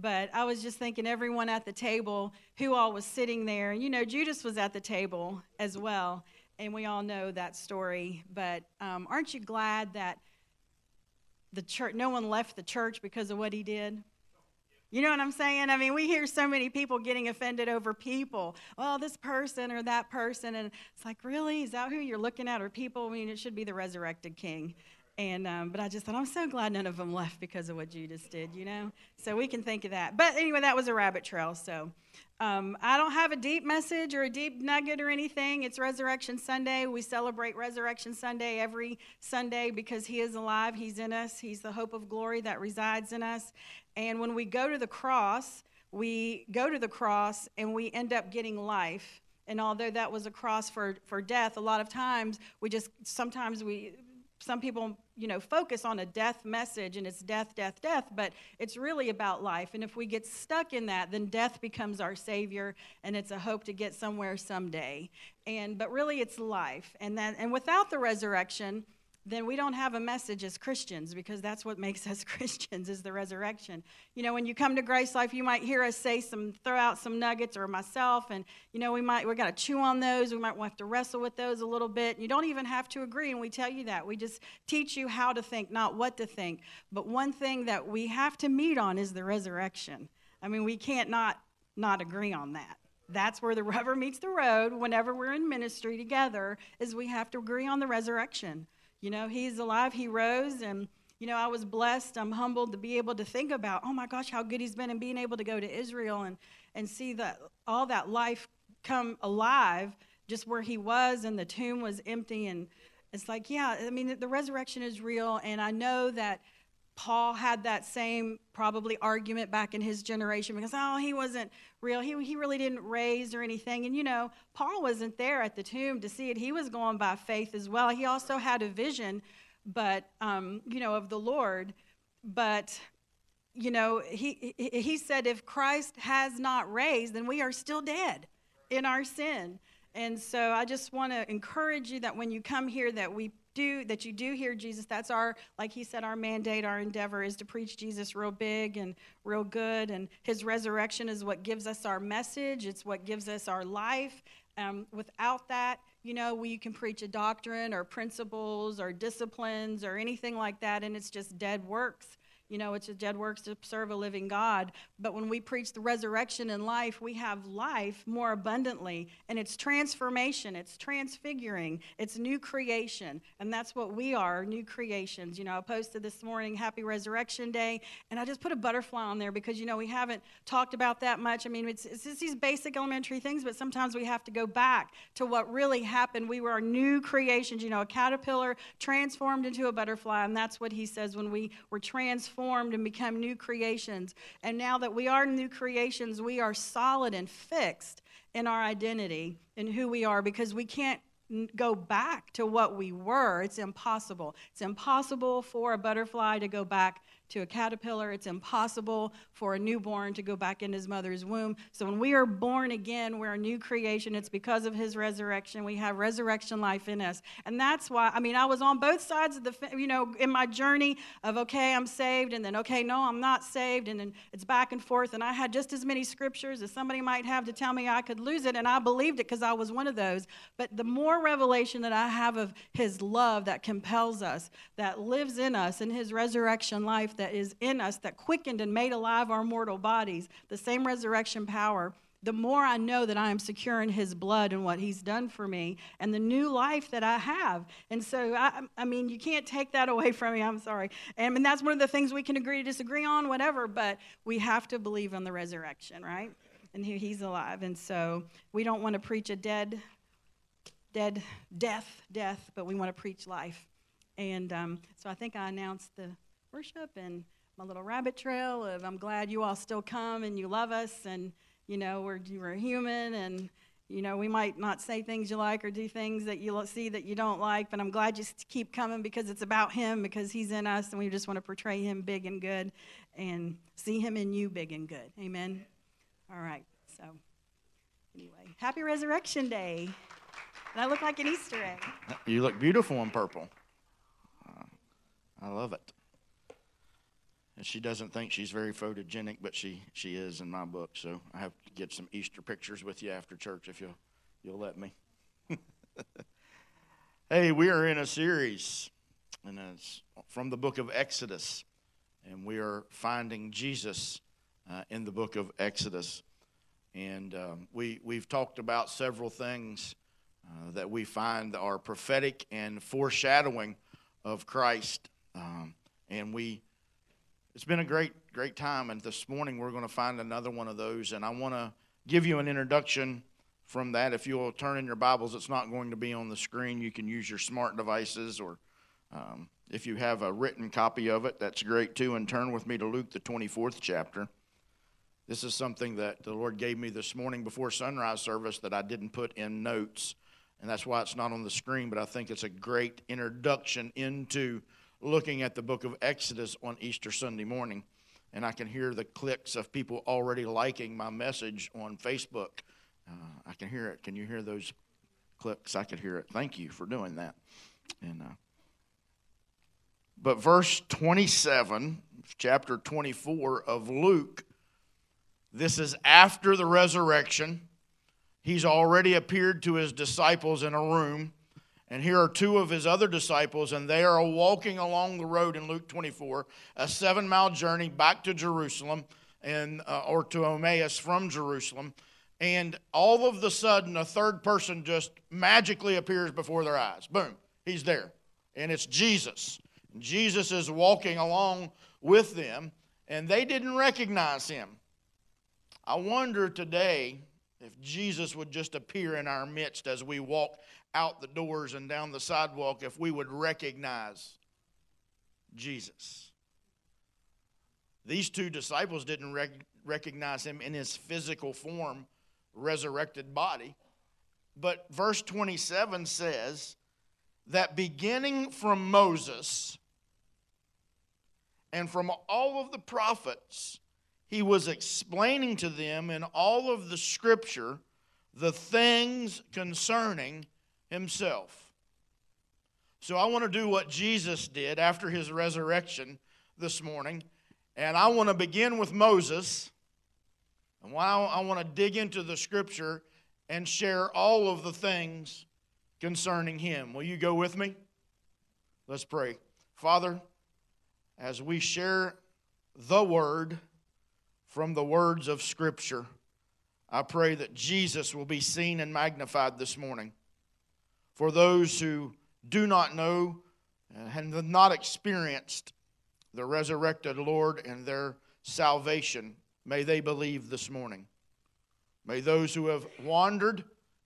But I was just thinking, everyone at the table, who all was sitting there. You know, Judas was at the table as well, and we all know that story. But um, aren't you glad that the church, no one left the church because of what he did? You know what I'm saying? I mean, we hear so many people getting offended over people. Well, this person or that person. And it's like, really? Is that who you're looking at? Or people? I mean, it should be the resurrected king. And, um, but I just thought, I'm so glad none of them left because of what Judas did, you know? So we can think of that. But anyway, that was a rabbit trail. So um, I don't have a deep message or a deep nugget or anything. It's Resurrection Sunday. We celebrate Resurrection Sunday every Sunday because He is alive. He's in us. He's the hope of glory that resides in us. And when we go to the cross, we go to the cross and we end up getting life. And although that was a cross for, for death, a lot of times we just, sometimes we, some people, you know, focus on a death message and it's death, death, death, but it's really about life. And if we get stuck in that, then death becomes our savior and it's a hope to get somewhere someday. And, but really it's life. And then, and without the resurrection, then we don't have a message as Christians because that's what makes us Christians is the resurrection. You know, when you come to Grace Life, you might hear us say some, throw out some nuggets or myself, and you know, we might we got to chew on those. We might have to wrestle with those a little bit. You don't even have to agree, and we tell you that. We just teach you how to think, not what to think. But one thing that we have to meet on is the resurrection. I mean, we can't not not agree on that that's where the rubber meets the road whenever we're in ministry together is we have to agree on the resurrection you know, he's alive, he rose, and, you know, I was blessed. I'm humbled to be able to think about, oh my gosh, how good he's been, and being able to go to Israel and, and see that all that life come alive just where he was, and the tomb was empty. And it's like, yeah, I mean, the resurrection is real, and I know that. Paul had that same probably argument back in his generation because, oh, he wasn't real. He, he really didn't raise or anything. And, you know, Paul wasn't there at the tomb to see it. He was going by faith as well. He also had a vision, but, um, you know, of the Lord. But, you know, he, he said, if Christ has not raised, then we are still dead in our sin. And so I just want to encourage you that when you come here that we do that you do hear Jesus. That's our, like he said, our mandate, our endeavor is to preach Jesus real big and real good. And his resurrection is what gives us our message. It's what gives us our life. Um, without that, you know, we can preach a doctrine or principles or disciplines or anything like that, and it's just dead works. You know, it's a dead works to serve a living God. But when we preach the resurrection and life, we have life more abundantly. And it's transformation, it's transfiguring, it's new creation. And that's what we are new creations. You know, I posted this morning, Happy Resurrection Day, and I just put a butterfly on there because, you know, we haven't talked about that much. I mean, it's, it's just these basic elementary things, but sometimes we have to go back to what really happened. We were new creations, you know, a caterpillar transformed into a butterfly. And that's what he says when we were transformed transformed and become new creations. And now that we are new creations, we are solid and fixed in our identity and who we are because we can't go back to what we were. It's impossible. It's impossible for a butterfly to go back to a caterpillar. It's impossible for a newborn to go back in his mother's womb. So when we are born again, we're a new creation. It's because of his resurrection. We have resurrection life in us. And that's why, I mean, I was on both sides of the, you know, in my journey of, okay, I'm saved, and then, okay, no, I'm not saved. And then it's back and forth. And I had just as many scriptures as somebody might have to tell me I could lose it. And I believed it because I was one of those. But the more revelation that I have of his love that compels us, that lives in us, in his resurrection life, that is in us that quickened and made alive our mortal bodies, the same resurrection power, the more I know that I am secure in His blood and what He's done for me and the new life that I have. And so, I, I mean, you can't take that away from me. I'm sorry. And, that's one of the things we can agree to disagree on, whatever, but we have to believe in the resurrection, right? And He's alive. And so, we don't want to preach a dead, dead, death, death, but we want to preach life. And um, so, I think I announced the worship and my little rabbit trail of I'm glad you all still come and you love us and you know we're we're human and you know we might not say things you like or do things that you see that you don't like but I'm glad you keep coming because it's about him because he's in us and we just want to portray him big and good and see him in you big and good. Amen. All right. So anyway, happy resurrection day. And I look like an Easter egg. You look beautiful in purple. I love it. And she doesn't think she's very photogenic, but she, she is in my book. So I have to get some Easter pictures with you after church if you'll, you'll let me. hey, we are in a series, and it's from the book of Exodus. And we are finding Jesus uh, in the book of Exodus. And um, we, we've talked about several things uh, that we find are prophetic and foreshadowing of Christ. Um, and we it's been a great, great time. And this morning we're going to find another one of those. And I want to give you an introduction from that. If you'll turn in your Bibles, it's not going to be on the screen. You can use your smart devices, or um, if you have a written copy of it, that's great too. And turn with me to Luke, the 24th chapter. This is something that the Lord gave me this morning before sunrise service that I didn't put in notes. And that's why it's not on the screen, but I think it's a great introduction into looking at the book of Exodus on Easter Sunday morning, and I can hear the clicks of people already liking my message on Facebook. Uh, I can hear it. Can you hear those clicks? I can hear it. Thank you for doing that. And uh, but verse 27, chapter 24 of Luke, this is after the resurrection. He's already appeared to his disciples in a room and here are two of his other disciples, and they are walking along the road in Luke 24, a seven mile journey back to Jerusalem and, uh, or to Emmaus from Jerusalem. And all of the sudden, a third person just magically appears before their eyes. Boom, he's there. And it's Jesus. Jesus is walking along with them, and they didn't recognize him. I wonder today if Jesus would just appear in our midst as we walk out the doors and down the sidewalk if we would recognize Jesus. These two disciples didn't rec- recognize him in his physical form, resurrected body. But verse 27 says that beginning from Moses and from all of the prophets, he was explaining to them in all of the scripture the things concerning himself. So I want to do what Jesus did after his resurrection this morning. And I want to begin with Moses. And while I want to dig into the scripture and share all of the things concerning him. Will you go with me? Let's pray. Father, as we share the word from the words of scripture, I pray that Jesus will be seen and magnified this morning for those who do not know and have not experienced the resurrected Lord and their salvation, may they believe this morning. May those who have wandered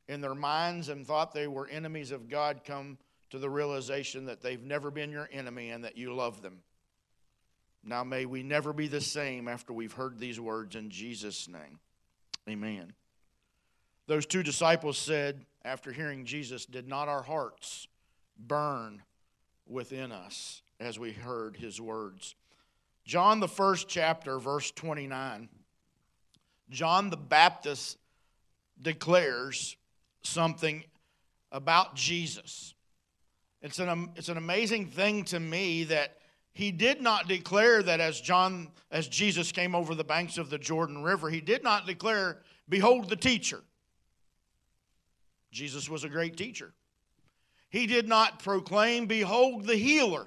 in their minds and thought they were enemies of God come to the realization that they've never been your enemy and that you love them. Now may we never be the same after we've heard these words in Jesus' name. Amen. Those two disciples said, after hearing Jesus, Did not our hearts burn within us as we heard his words? John, the first chapter, verse 29, John the Baptist declares something about Jesus. It's an, it's an amazing thing to me that he did not declare that as John, as Jesus came over the banks of the Jordan River, he did not declare, Behold the teacher. Jesus was a great teacher. He did not proclaim, Behold the healer.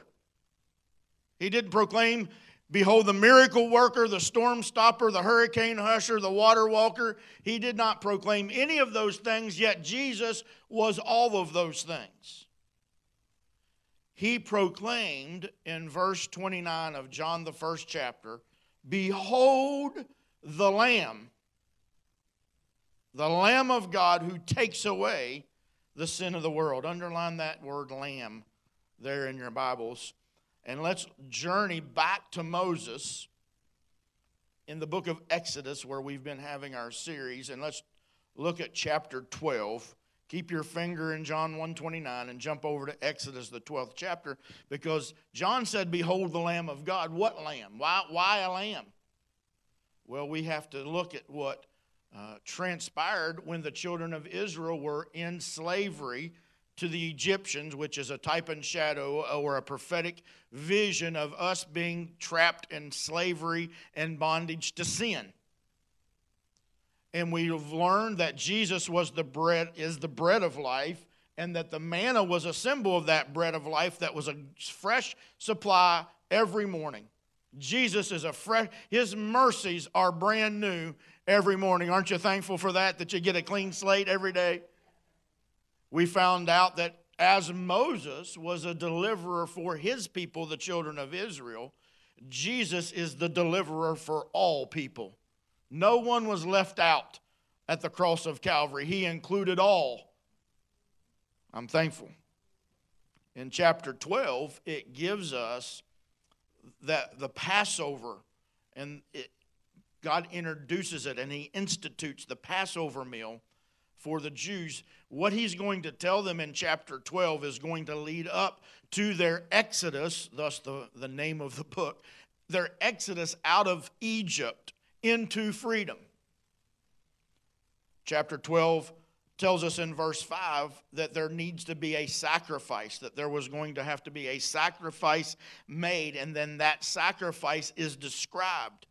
He didn't proclaim, Behold the miracle worker, the storm stopper, the hurricane husher, the water walker. He did not proclaim any of those things, yet Jesus was all of those things. He proclaimed in verse 29 of John, the first chapter, Behold the Lamb the Lamb of God who takes away the sin of the world. Underline that word lamb there in your Bibles. And let's journey back to Moses in the book of Exodus, where we've been having our series. And let's look at chapter 12. Keep your finger in John 129 and jump over to Exodus, the 12th chapter, because John said, Behold the Lamb of God. What lamb? Why, why a lamb? Well, we have to look at what uh, transpired when the children of Israel were in slavery to the Egyptians, which is a type and shadow or a prophetic vision of us being trapped in slavery and bondage to sin. And we've learned that Jesus was the bread, is the bread of life, and that the manna was a symbol of that bread of life that was a fresh supply every morning. Jesus is a fresh, his mercies are brand new every morning. Aren't you thankful for that, that you get a clean slate every day? We found out that as Moses was a deliverer for his people, the children of Israel, Jesus is the deliverer for all people. No one was left out at the cross of Calvary, he included all. I'm thankful. In chapter 12, it gives us that the Passover, and it, God introduces it and he institutes the Passover meal for the Jews. What he's going to tell them in chapter 12 is going to lead up to their exodus, thus the, the name of the book, their exodus out of Egypt into freedom. Chapter 12 tells us in verse 5 that there needs to be a sacrifice, that there was going to have to be a sacrifice made, and then that sacrifice is described.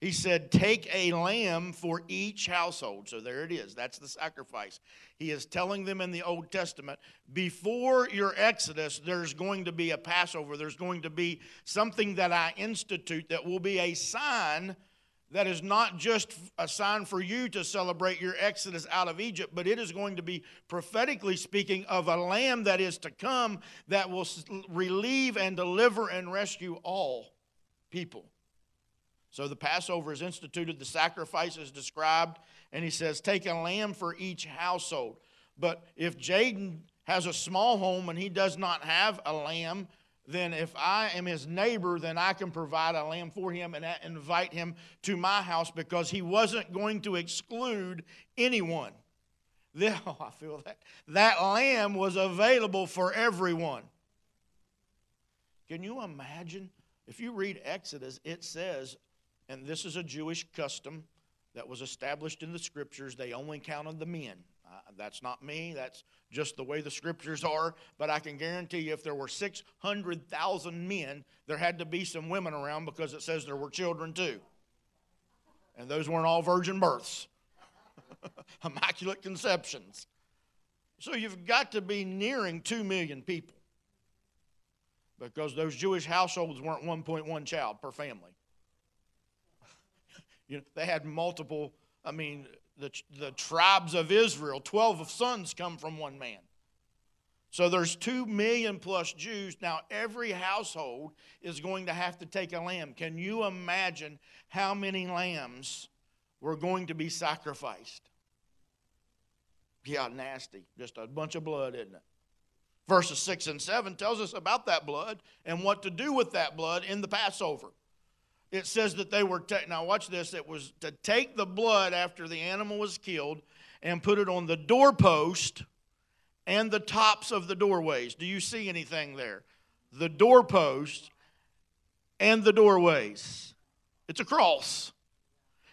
He said, Take a lamb for each household. So there it is. That's the sacrifice. He is telling them in the Old Testament, before your Exodus, there's going to be a Passover. There's going to be something that I institute that will be a sign that is not just a sign for you to celebrate your exodus out of Egypt, but it is going to be prophetically speaking of a lamb that is to come that will relieve and deliver and rescue all people. So the Passover is instituted, the sacrifice is described, and he says, Take a lamb for each household. But if Jaden has a small home and he does not have a lamb, then if I am his neighbor, then I can provide a lamb for him and invite him to my house because he wasn't going to exclude anyone. Then, oh, I feel that. That lamb was available for everyone. Can you imagine? If you read Exodus, it says, and this is a Jewish custom that was established in the scriptures, they only counted the men. Uh, that's not me, that's just the way the scriptures are. But I can guarantee you, if there were 600,000 men, there had to be some women around because it says there were children too. And those weren't all virgin births, immaculate conceptions. So you've got to be nearing 2 million people because those Jewish households weren't 1.1 child per family. You know, they had multiple, I mean, the, the tribes of Israel, 12 of sons come from one man. So there's 2 million plus Jews. Now, every household is going to have to take a lamb. Can you imagine how many lambs were going to be sacrificed? Yeah, nasty. Just a bunch of blood, isn't it? Verses 6 and 7 tells us about that blood and what to do with that blood in the Passover it says that they were, ta- now watch this, it was to take the blood after the animal was killed and put it on the doorpost and the tops of the doorways. Do you see anything there? The doorpost and the doorways. It's a cross.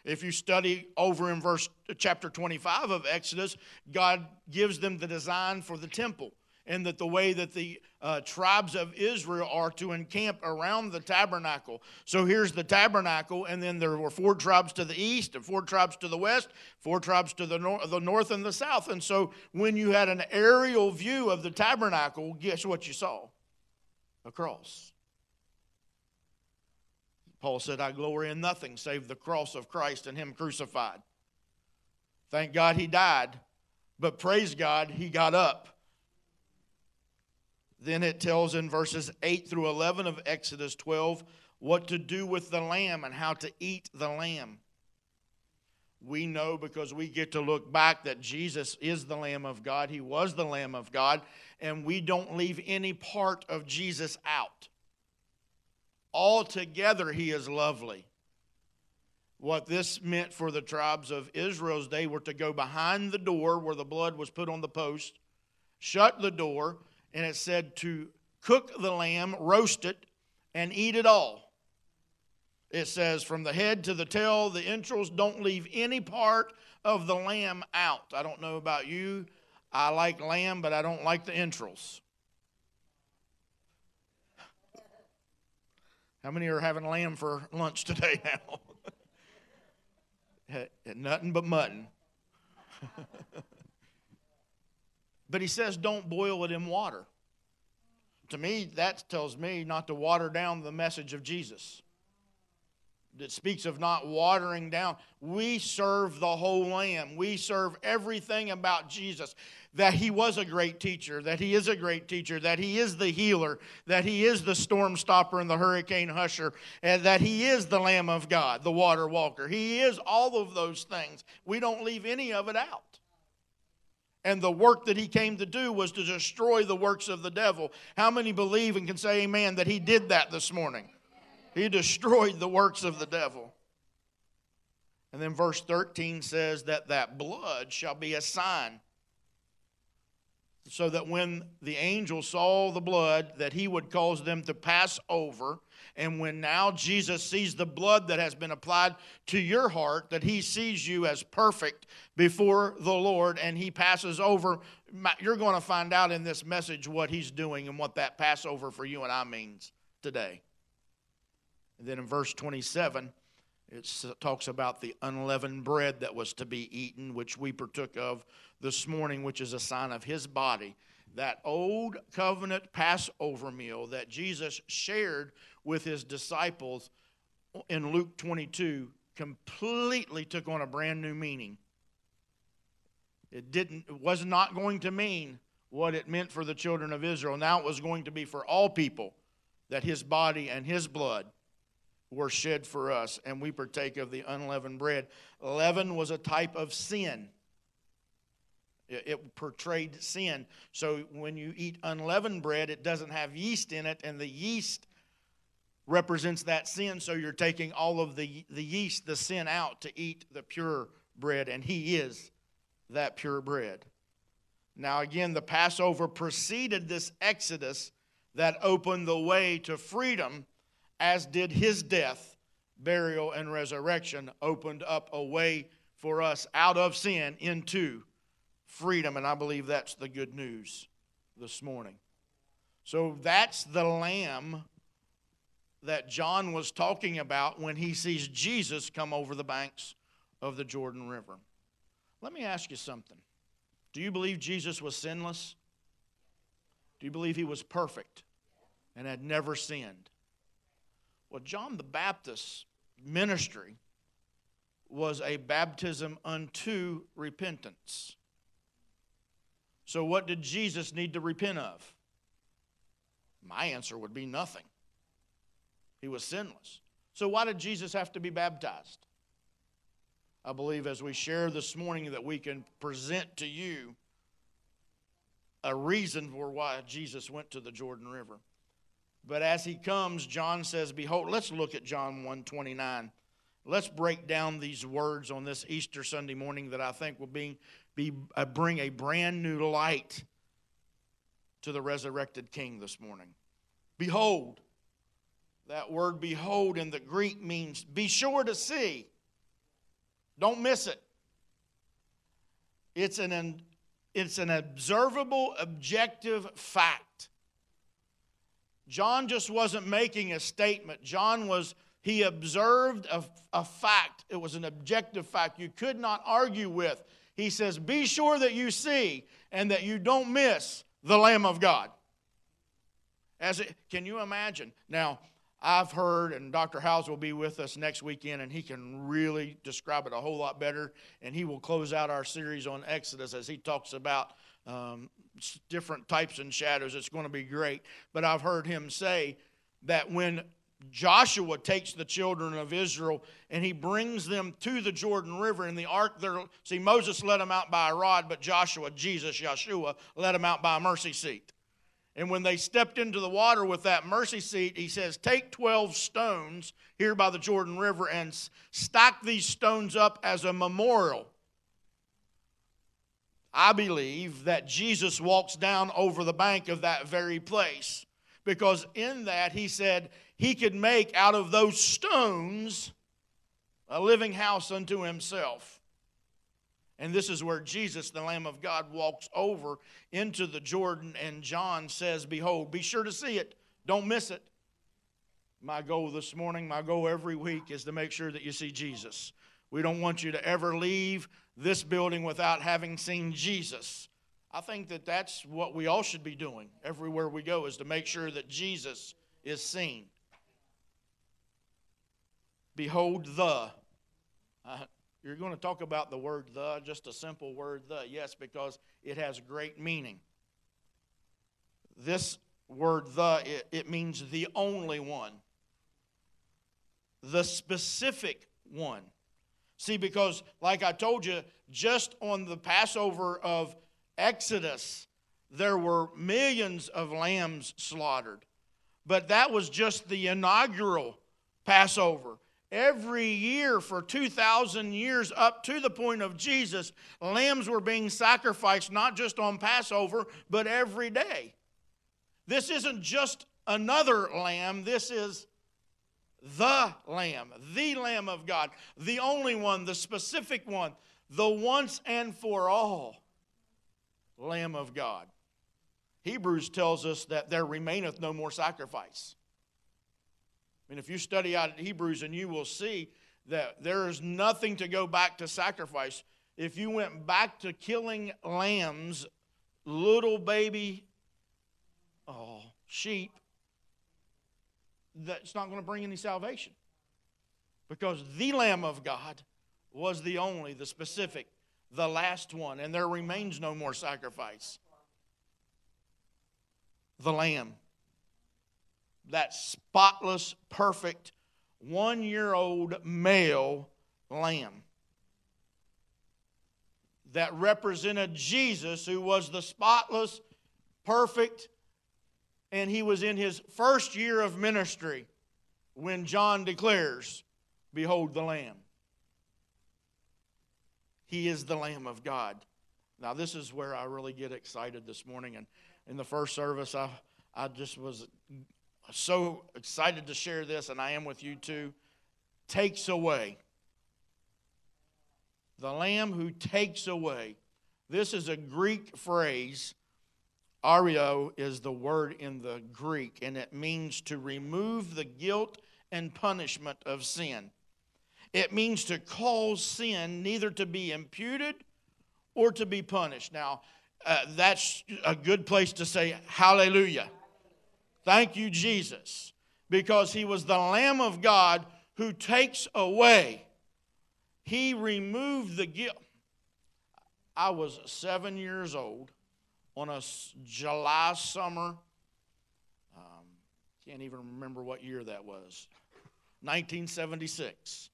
If you study over in verse chapter 25 of Exodus, God gives them the design for the temple and that the way that the uh, tribes of Israel are to encamp around the tabernacle. So here's the tabernacle, and then there were four tribes to the east, and four tribes to the west, four tribes to the, nor- the north and the south. And so when you had an aerial view of the tabernacle, guess what you saw? A cross. Paul said, I glory in nothing save the cross of Christ and Him crucified. Thank God He died, but praise God He got up then it tells in verses 8 through 11 of Exodus 12 what to do with the lamb and how to eat the lamb. We know because we get to look back that Jesus is the Lamb of God. He was the Lamb of God, and we don't leave any part of Jesus out. Altogether, He is lovely. What this meant for the tribes of Israel is they were to go behind the door where the blood was put on the post, shut the door, and it said to cook the lamb, roast it, and eat it all. It says, from the head to the tail, the entrails, don't leave any part of the lamb out. I don't know about you. I like lamb, but I don't like the entrails. How many are having lamb for lunch today now? Nothing but mutton. but he says, don't boil it in water. To me, that tells me not to water down the message of Jesus. That speaks of not watering down. We serve the whole lamb. We serve everything about Jesus that he was a great teacher, that he is a great teacher, that he is the healer, that he is the storm stopper and the hurricane husher, and that he is the Lamb of God, the water walker. He is all of those things. We don't leave any of it out. And the work that he came to do was to destroy the works of the devil. How many believe and can say amen that he did that this morning? He destroyed the works of the devil. And then verse 13 says that that blood shall be a sign so that when the angel saw the blood that he would cause them to pass over. And when now jesus sees the blood that has been applied to your heart that he sees you as perfect before the lord and he passes over you're going to find out in this message what he's doing and what that passover for you and i means today. And then in verse 27 it talks about the unleavened bread that was to be eaten, which we partook of this morning, which is a sign of his body. That old covenant Passover meal that Jesus shared with his disciples in Luke 22 completely took on a brand new meaning. It didn't it was not going to mean what it meant for the children of Israel. Now it was going to be for all people that his body and his blood were shed for us, and we partake of the unleavened bread. Leaven was a type of sin. Uh, it portrayed sin. So when you eat unleavened bread, it doesn't have yeast in it, and the yeast represents that sin. So you're taking all of the, the yeast, the sin out to eat the pure bread, and He is that pure bread. Now, again, the Passover preceded this Exodus that opened the way to freedom as did his death, burial, and resurrection, opened up a way for us out of sin into freedom. And I believe that's the good news this morning. So that's the lamb that John was talking about when he sees Jesus come over the banks of the Jordan River. Let me ask you something. Do you believe Jesus was sinless? Do you believe he was perfect and had never sinned? Well, John the Baptist's ministry was a baptism unto repentance. So, what did Jesus need to repent of? My answer would be nothing. He was sinless. So, why did Jesus have to be baptized? I believe as we share this morning that we can present to you a reason for why Jesus went to the Jordan River. But as he comes, John says, Behold, let's look at John 1 29. Let's break down these words on this Easter Sunday morning that I think will be, be uh, bring a brand new light to the resurrected King this morning. Behold, that word behold in the Greek means be sure to see. Don't miss it. It's an, it's an observable, objective fact. John just wasn't making a statement. John was, he observed a, a fact. It was an objective fact you could not argue with. He says, Be sure that you see and that you don't miss the Lamb of God. As it, can you imagine? Now, I've heard, and Dr. Howes will be with us next weekend, and he can really describe it a whole lot better. And he will close out our series on Exodus as he talks about um, different types and shadows. It's going to be great. But I've heard him say that when Joshua takes the children of Israel and he brings them to the Jordan River in the ark there see Moses led them out by a rod but Joshua Jesus Yeshua led them out by a mercy seat. And when they stepped into the water with that mercy seat he says take 12 stones here by the Jordan River and stack these stones up as a memorial. I believe that Jesus walks down over the bank of that very place because in that he said he could make out of those stones a living house unto himself. And this is where Jesus, the Lamb of God, walks over into the Jordan, and John says, Behold, be sure to see it. Don't miss it. My goal this morning, my goal every week is to make sure that you see Jesus. We don't want you to ever leave this building without having seen Jesus. I think that that's what we all should be doing everywhere we go is to make sure that Jesus is seen. Behold the. Uh, you're going to talk about the word the, just a simple word the. Yes, because it has great meaning. This word the, it, it means the only one, the specific one. See, because like I told you, just on the Passover of Exodus, there were millions of lambs slaughtered. But that was just the inaugural Passover. Every year for 2,000 years up to the point of Jesus, lambs were being sacrificed not just on Passover, but every day. This isn't just another lamb, this is the Lamb, the Lamb of God, the only one, the specific one, the once and for all Lamb of God. Hebrews tells us that there remaineth no more sacrifice. I mean, if you study out Hebrews, and you will see that there is nothing to go back to sacrifice. If you went back to killing lambs, little baby oh, sheep, that's not going to bring any salvation. Because the Lamb of God was the only, the specific, the last one, and there remains no more sacrifice. The Lamb. That spotless, perfect, one year old male lamb that represented Jesus, who was the spotless, perfect, and he was in his first year of ministry when John declares, Behold the Lamb. He is the Lamb of God. Now, this is where I really get excited this morning. And in the first service, I, I just was so excited to share this, and I am with you too. Takes away. The Lamb who takes away. This is a Greek phrase airo is the word in the Greek, and it means to remove the guilt and punishment of sin. It means to cause sin neither to be imputed or to be punished. Now, uh, that's a good place to say hallelujah. Thank you, Jesus, because he was the Lamb of God who takes away. He removed the guilt. I was seven years old on a July summer. Um, can't even remember what year that was. 1976.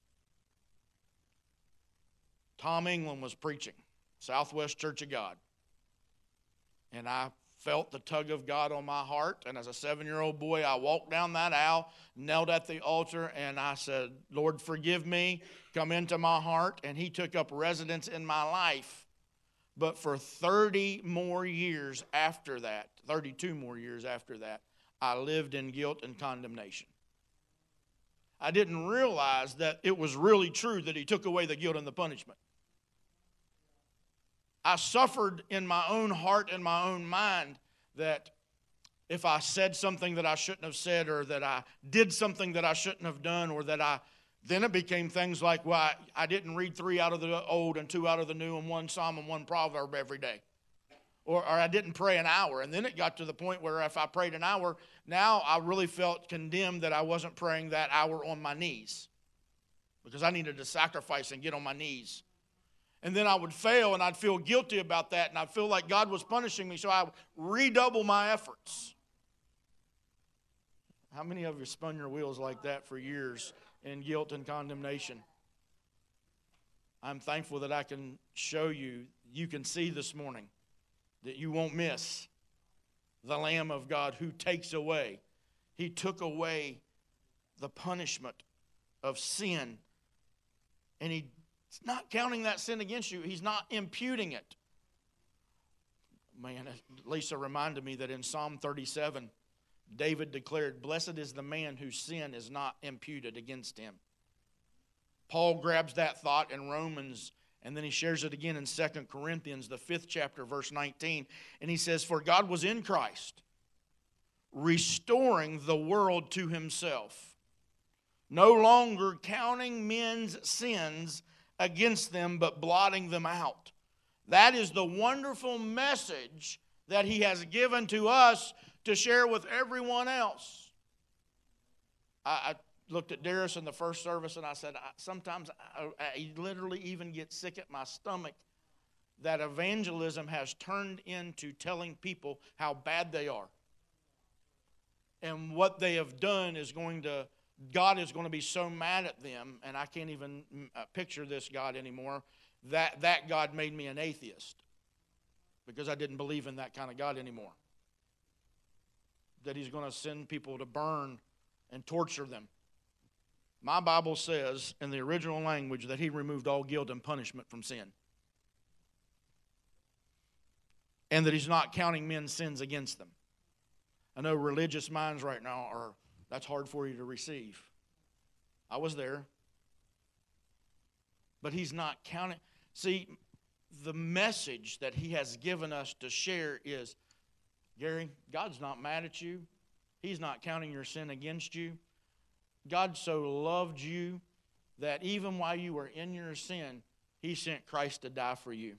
Tom England was preaching, Southwest Church of God. And I felt the tug of God on my heart. And as a seven year old boy, I walked down that aisle, knelt at the altar, and I said, Lord, forgive me, come into my heart. And He took up residence in my life. But for 30 more years after that, 32 more years after that, I lived in guilt and condemnation. I didn't realize that it was really true that He took away the guilt and the punishment. I suffered in my own heart and my own mind that if I said something that I shouldn't have said, or that I did something that I shouldn't have done, or that I then it became things like, well, I, I, didn't read three out of the old and two out of the new and one psalm and one proverb every day. Or, or I didn't pray an hour. And then it got to the point where if I prayed an hour, now I really felt condemned that I wasn't praying that hour on my knees because I needed to sacrifice and get on my knees. And then I would fail and I'd feel guilty about that and I'd feel like God was punishing me, so I would redouble my efforts. How many of you spun your wheels like that for years? in guilt and condemnation. I'm thankful that I can show you, you can see this morning that you won't miss the Lamb of God who takes away. He took away the punishment of sin. And He's not counting that sin against you, He's not imputing it. Man, Lisa reminded me that in Psalm 37, David declared, Blessed is the man whose sin is not imputed against him. Paul grabs that thought in Romans And then he shares it again in 2 Corinthians, the fifth chapter, verse 19. And he says, For God was in Christ, restoring the world to himself, no longer counting men's sins against them, but blotting them out. That is the wonderful message that he has given to us to share with everyone else. I, I looked at Darius in the first service and I said, I, sometimes I, I literally even get sick at my stomach that evangelism has turned into telling people how bad they are. And what they have done is going to, God is going to be so mad at them, and I can't even mm, uh, picture this God anymore, that that God made me an atheist because I didn't believe in that kind of God anymore. That He's going to send people to burn and torture them. My Bible says in the original language that He removed all guilt and punishment from sin. And that He's not counting men's sins against them. I know religious minds right now are, that's hard for you to receive. I was there. But He's not counting. See, the message that He has given us to share is Gary, God's not mad at you, He's not counting your sin against you. God so loved you that even while you were in your sin, He sent Christ to die for you.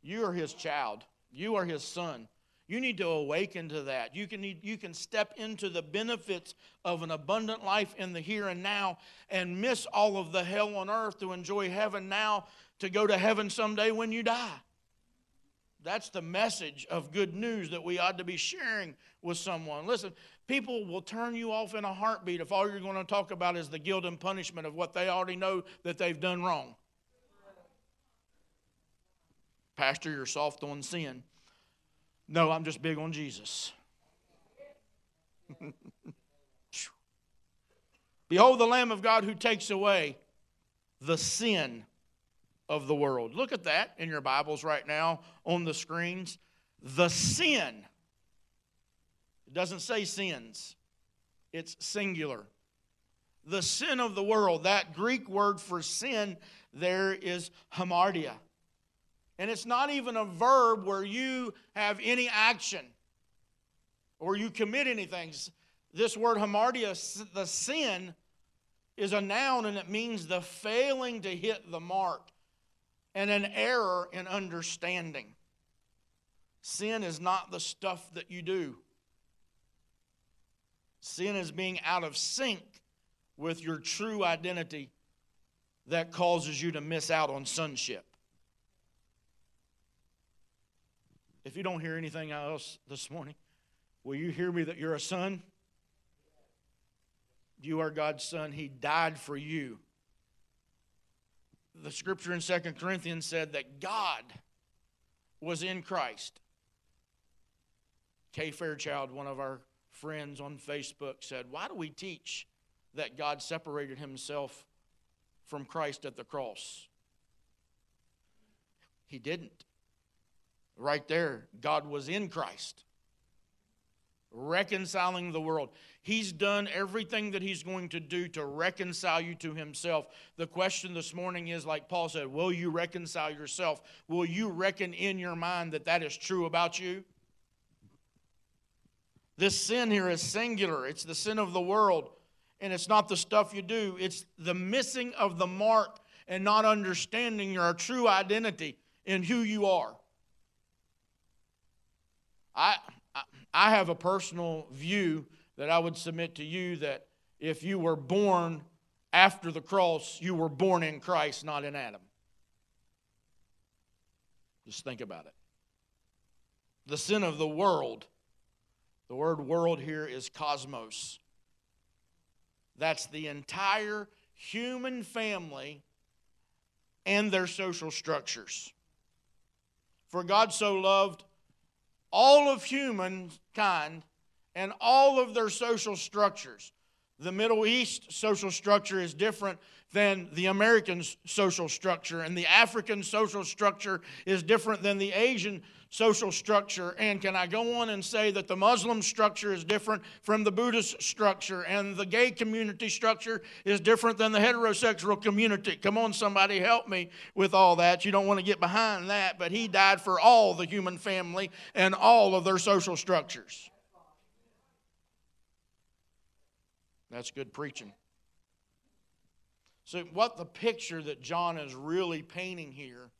You are His child, you are His son. You need to awaken to that. You can, you can step into the benefits of an abundant life in the here and now and miss all of the hell on earth to enjoy heaven now to go to heaven someday when you die. That's the message of good news that we ought to be sharing with someone. Listen, people will turn you off in a heartbeat if all you're going to talk about is the guilt and punishment of what they already know that they've done wrong. Pastor, you're soft on sin. No, I'm just big on Jesus. Behold the Lamb of God who takes away the sin of the world. Look at that in your Bibles right now on the screens. The sin. It doesn't say sins, it's singular. The sin of the world. That Greek word for sin there is hamartia. And it's not even a verb where you have any action or you commit anything. This word hamartia, the sin, is a noun and it means the failing to hit the mark and an error in understanding. Sin is not the stuff that you do, sin is being out of sync with your true identity that causes you to miss out on sonship. If you don't hear anything else this morning, will you hear me that you're a son? You are God's son. He died for you the scripture in Second Corinthians said that God was in Christ. Kay Fairchild, one of our friends on Facebook, said, Why do we teach that God separated himself from Christ at the cross? He didn't. Right there, God was in Christ reconciling the world. He's done everything that he's going to do to reconcile you to himself. The question this morning is like Paul said, will you reconcile yourself? Will you reckon in your mind that that is true about you? This sin here is singular. It's the sin of the world. And it's not the stuff you do, it's the missing of the mark and not understanding your true identity in who you are. I, I have a personal view that I would submit to you that if you were born after the cross, you were born in Christ, not in Adam. Just think about it. The sin of the world, the word world here is cosmos. That's the entire human family and their social structures. For God so loved all of humankind and all of their social structures. The Middle East social structure is different than the American social structure, and the African social structure is different than the Asian social structure. And can I go on and say that the Muslim structure is different from the Buddhist structure, and the gay community structure is different than the heterosexual community? Come on, somebody, help me with all that. You don't want to get behind that, but he died for all the human family and all of their social structures. That's good preaching. So, what the picture that John is really painting here,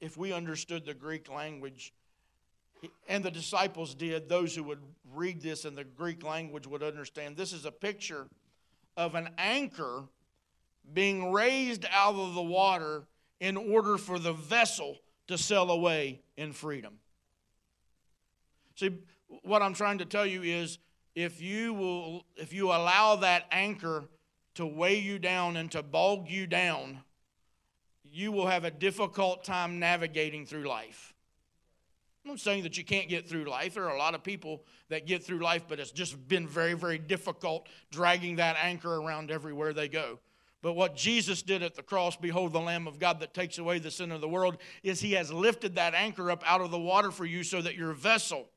if we understood the Greek language, and the disciples did, those who would read this in the Greek language would understand this is a picture of an anchor being raised out of the water in order for the vessel to sail away in freedom. See, what I'm trying to tell you is if you will if you allow that anchor to weigh you down and to bog you down you will have a difficult time navigating through life. I'm not saying that you can't get through life. There are a lot of people that get through life but it's just been very very difficult dragging that anchor around everywhere they go. But what Jesus did at the cross, behold the Lamb of God that takes away the sin of the world, is He has lifted that anchor up out of the water for you so that your vessel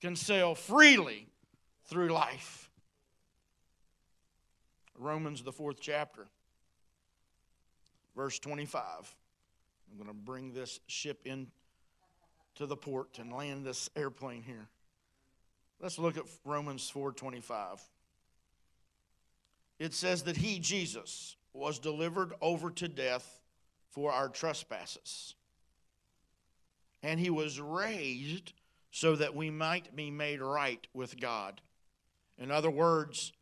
can sail freely through life. Romans, the fourth chapter, verse 25. I'm going to bring this ship in to the port and land this airplane here. Let's look at Romans 4:25. It says that he Jesus was delivered over to death for our trespasses. And he was raised so that we might be made right with God. In other words,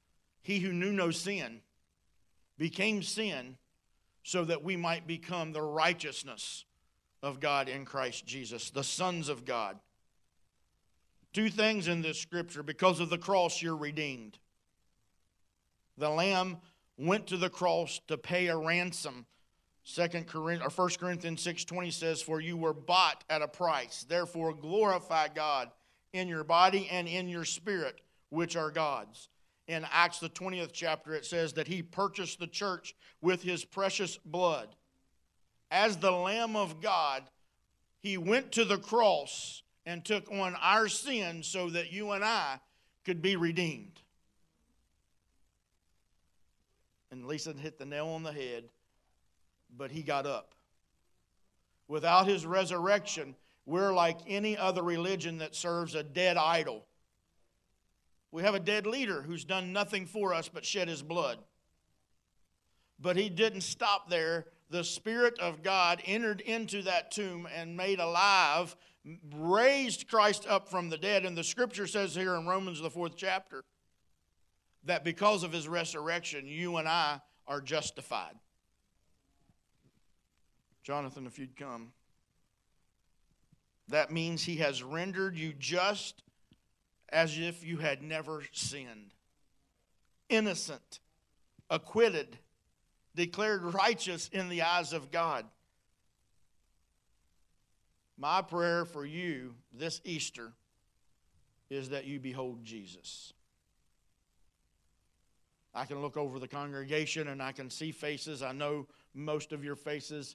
he who knew no sin became sin so that we might become the righteousness of God in Christ Jesus, the sons of God. Two things in this scripture because of the cross, you're redeemed. The Lamb went to the cross to pay a ransom. Second Corinthians or 1 Corinthians 6:20 says, For you were bought at a price. Therefore glorify God in your body and in your spirit which are God's. In Acts, the 20th chapter, it says that he purchased the church with his precious blood. As the Lamb of God, he went to the cross and took on our sins so that you and I could be redeemed. And Lisa hit the nail on the head, but he got up. Without his resurrection, we're like any other religion that serves a dead idol. We have a dead leader who's done nothing for us but shed his blood. But he didn't stop there. The Spirit of God entered into that tomb and made alive, raised Christ up from the dead. And the scripture says here in Romans, the fourth chapter, that because of his resurrection, you and I are justified. Jonathan, if you'd come. That means he has rendered you just as if you had never sinned. Innocent, acquitted, declared righteous in the eyes of God. My prayer for you this Easter is that you behold Jesus. I can look over the congregation and I can see faces. I know most of your faces,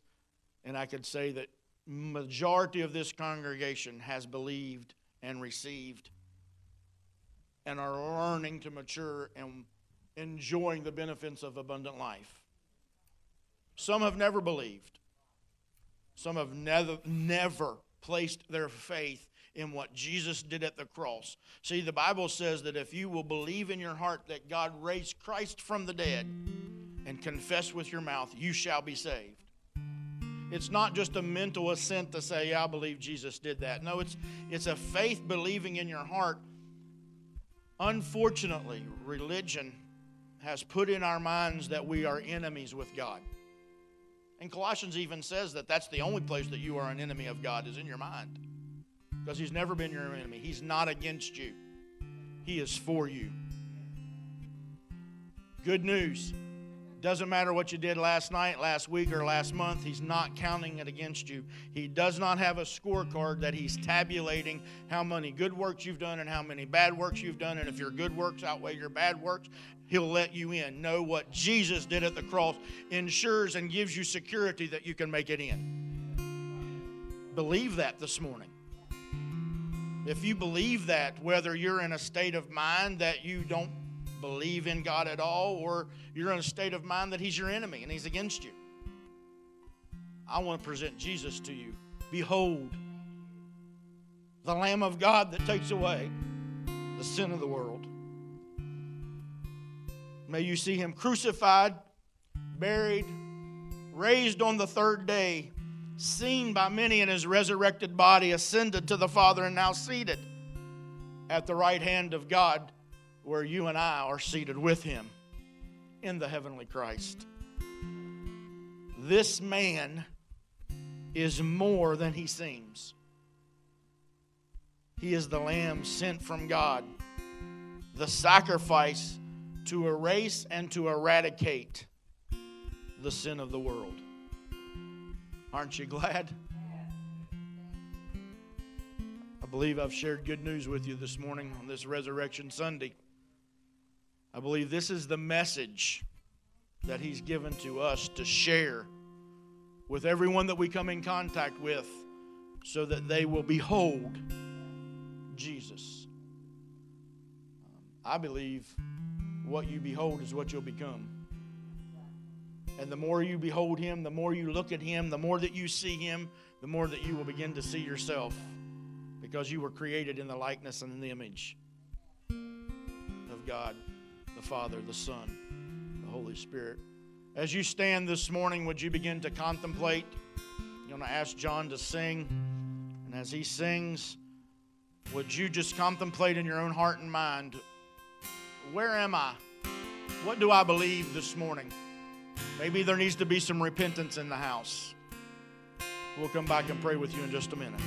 and I could say that majority of this congregation has believed and received and are learning to mature and enjoying the benefits of abundant life. Some have never believed. Some have never, never placed their faith in what Jesus did at the cross. See, the Bible says that if you will believe in your heart that God raised Christ from the dead and confess with your mouth, you shall be saved. It's not just a mental assent to say, yeah, I believe Jesus did that. No, it's, it's a faith believing in your heart Unfortunately, religion has put in our minds that we are enemies with God. And Colossians even says that that's the only place that you are an enemy of God is in your mind. Because He's never been your enemy. He's not against you, He is for you. Good news Doesn't matter what you did last night, last week, or last month, He's not counting it against you. He does not have a scorecard that He's tabulating how many good works you've done and how many bad works you've done. And if your good works outweigh your bad works, He'll let you in. Know what Jesus did at the cross ensures and gives you security that you can make it in. Believe that this morning. If you believe that, whether you're in a state of mind that you don't believe in God at all, or you're in a state of mind that He's your enemy and He's against you. I want to present Jesus to you. Behold, the Lamb of God that takes away the sin of the world. May you see Him crucified, buried, raised on the third day, seen by many in His resurrected body, ascended to the Father, and now seated at the right hand of God where you and I are seated with him in the heavenly Christ. This man is more than he seems. He is the Lamb sent from God, the sacrifice to erase and to eradicate the sin of the world. Aren't you glad? I believe I've shared good news with you this morning on this Resurrection Sunday. I believe this is the message that He's given to us to share with everyone that we come in contact with so that they will behold Jesus. Um, I believe what you behold is what you'll become. And the more you behold Him, the more you look at Him, the more that you see Him, the more that you will begin to see yourself because you were created in the likeness and in the image of God. Father, the Son, the Holy Spirit. As you stand this morning, would you begin to contemplate? I'm going to ask John to sing. And as he sings, would you just contemplate in your own heart and mind where am I? What do I believe this morning? Maybe there needs to be some repentance in the house. We'll come back and pray with you in just a minute.